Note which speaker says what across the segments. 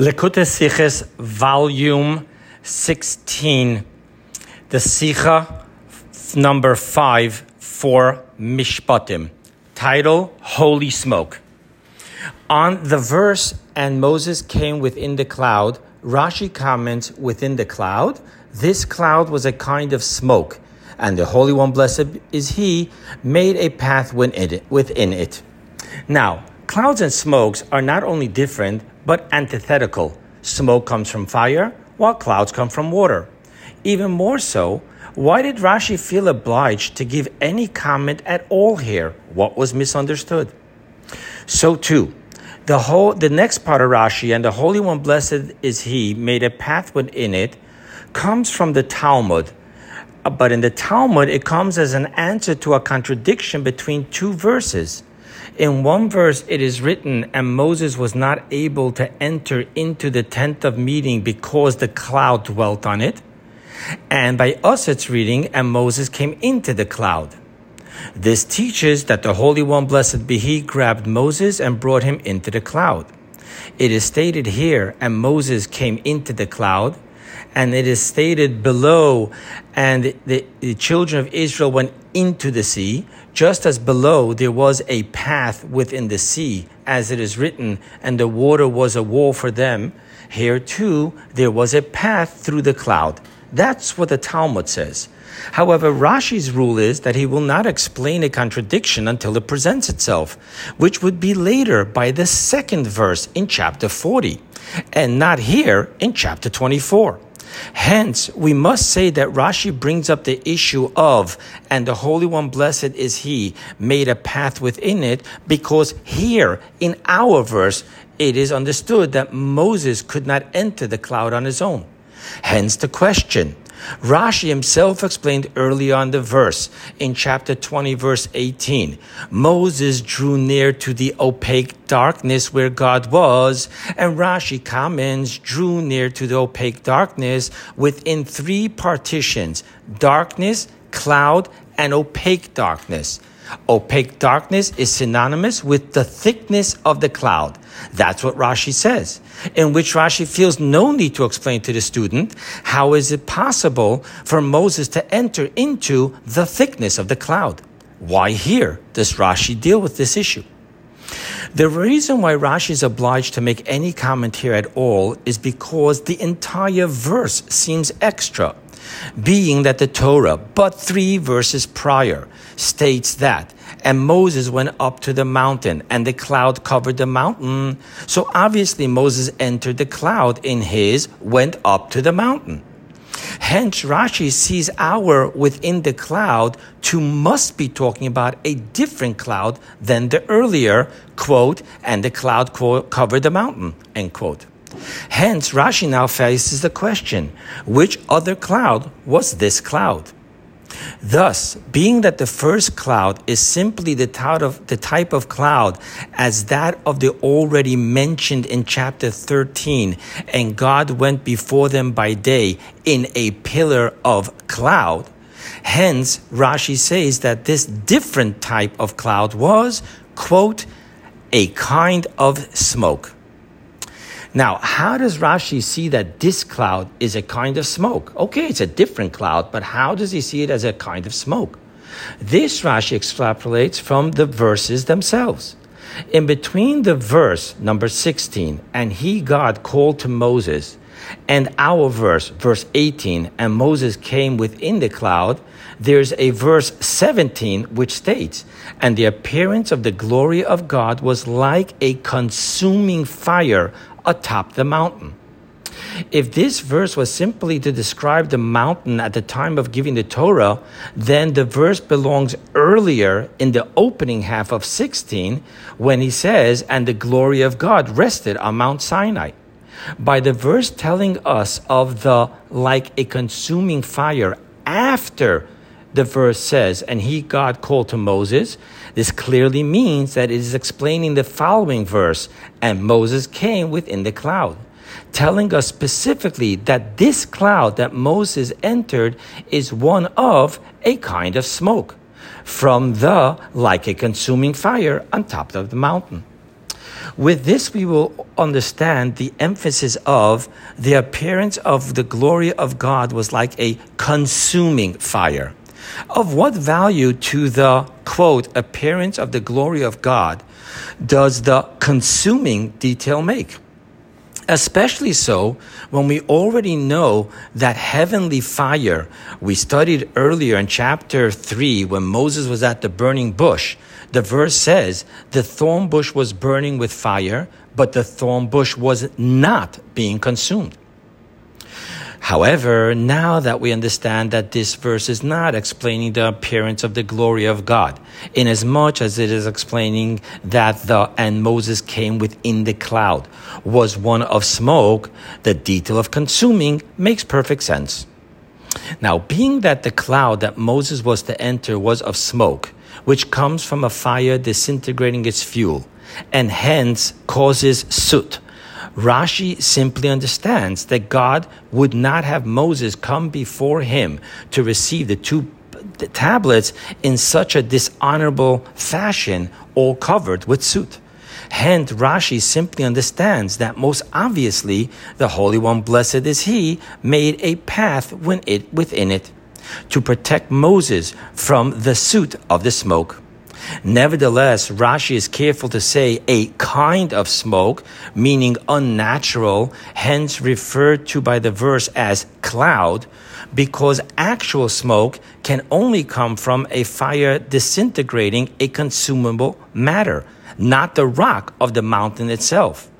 Speaker 1: Likutei Sichos, Volume 16, the Sikha number 5 for Mishpatim. Title Holy Smoke. On the verse, and Moses came within the cloud, Rashi comments within the cloud, this cloud was a kind of smoke, and the Holy One, blessed is He, made a path within it. Now, clouds and smokes are not only different, but antithetical. Smoke comes from fire, while clouds come from water. Even more so, why did Rashi feel obliged to give any comment at all here? What was misunderstood? So too, the whole the next part of Rashi and the Holy One blessed is he made a path within it comes from the Talmud. But in the Talmud, it comes as an answer to a contradiction between two verses. In one verse, it is written, and Moses was not able to enter into the tent of meeting because the cloud dwelt on it. And by us, it's reading, and Moses came into the cloud. This teaches that the Holy One, blessed be He, grabbed Moses and brought him into the cloud. It is stated here, and Moses came into the cloud, and it is stated below, and the, the children of Israel went into the sea, just as below there was a path within the sea, as it is written, and the water was a wall for them. Here too, there was a path through the cloud. That's what the Talmud says. However, Rashi's rule is that he will not explain a contradiction until it presents itself, which would be later by the second verse in chapter 40, and not here in chapter 24. Hence, we must say that Rashi brings up the issue of, and the Holy One, blessed is He, made a path within it, because here in our verse, it is understood that Moses could not enter the cloud on his own. Hence the question. Rashi himself explained early on the verse in chapter 20, verse 18. Moses drew near to the opaque darkness where God was, and Rashi comments drew near to the opaque darkness within three partitions darkness, cloud, and opaque darkness. Opaque darkness is synonymous with the thickness of the cloud. That's what Rashi says, in which Rashi feels no need to explain to the student how is it possible for Moses to enter into the thickness of the cloud. Why here does Rashi deal with this issue? The reason why Rashi is obliged to make any comment here at all is because the entire verse seems extra being that the Torah, but three verses prior, states that, and Moses went up to the mountain, and the cloud covered the mountain. So obviously, Moses entered the cloud in his went up to the mountain. Hence, Rashi sees our within the cloud to must be talking about a different cloud than the earlier quote, and the cloud quote, covered the mountain, end quote. Hence, Rashi now faces the question which other cloud was this cloud? Thus, being that the first cloud is simply the type, of, cloud as that of the already mentioned in chapter 13, and God went before them by day in a pillar of cloud, hence Rashi says that this different type of cloud was, quote, a kind of smoke. Now, how does Rashi see that this cloud is a kind of smoke? Okay, it's a different cloud, but how does he see it as a kind of smoke? This Rashi extrapolates from the verses themselves. In between the verse number 16, and he, God, called to Moses, and our verse, verse 18, and Moses came within the cloud, there's a verse 17 which states, And the appearance of the glory of God was like a consuming fire atop the mountain. If this verse was simply to describe the mountain at the time of giving the Torah, then the verse belongs earlier in the opening half of 16 when he says, And the glory of God rested on Mount Sinai. By the verse telling us of the like a consuming fire after the verse says, and he, God, called to Moses, this clearly means that it is explaining the following verse, and Moses came within the cloud, telling us specifically that this cloud that Moses entered is one of a kind of smoke from the like a consuming fire on top of the mountain. With this, we will understand the emphasis of the appearance of the glory of God was like a consuming fire. Of what value to the quote appearance of the glory of God does the consuming detail make? Especially so when we already know that heavenly fire, we studied earlier in chapter 3 when Moses was at the burning bush. The verse says, the thorn bush was burning with fire, but the thorn bush was not being consumed. However, now that we understand that this verse is not explaining the appearance of the glory of God, inasmuch as it is explaining that the and Moses came within the cloud was one of smoke, the detail of consuming makes perfect sense. Now, being that the cloud that Moses was to enter was of smoke, which comes from a fire disintegrating its fuel, and hence causes soot, Rashi simply understands that God would not have Moses come before him to receive the two tablets in such a dishonorable fashion, all covered with soot. Hence, Rashi simply understands that most obviously the Holy One, blessed is He, made a path within it to protect Moses from the soot of the smoke. Nevertheless, Rashi is careful to say a kind of smoke, meaning unnatural, hence referred to by the verse as cloud, because actual smoke can only come from a fire disintegrating a consumable matter, not the rock of the mountain itself.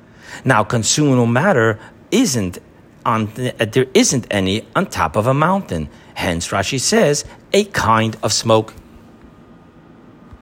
Speaker 1: Now, consumable matter isn't on, uh, there isn't any on top of a mountain. Hence, Rashi says, a kind of smoke.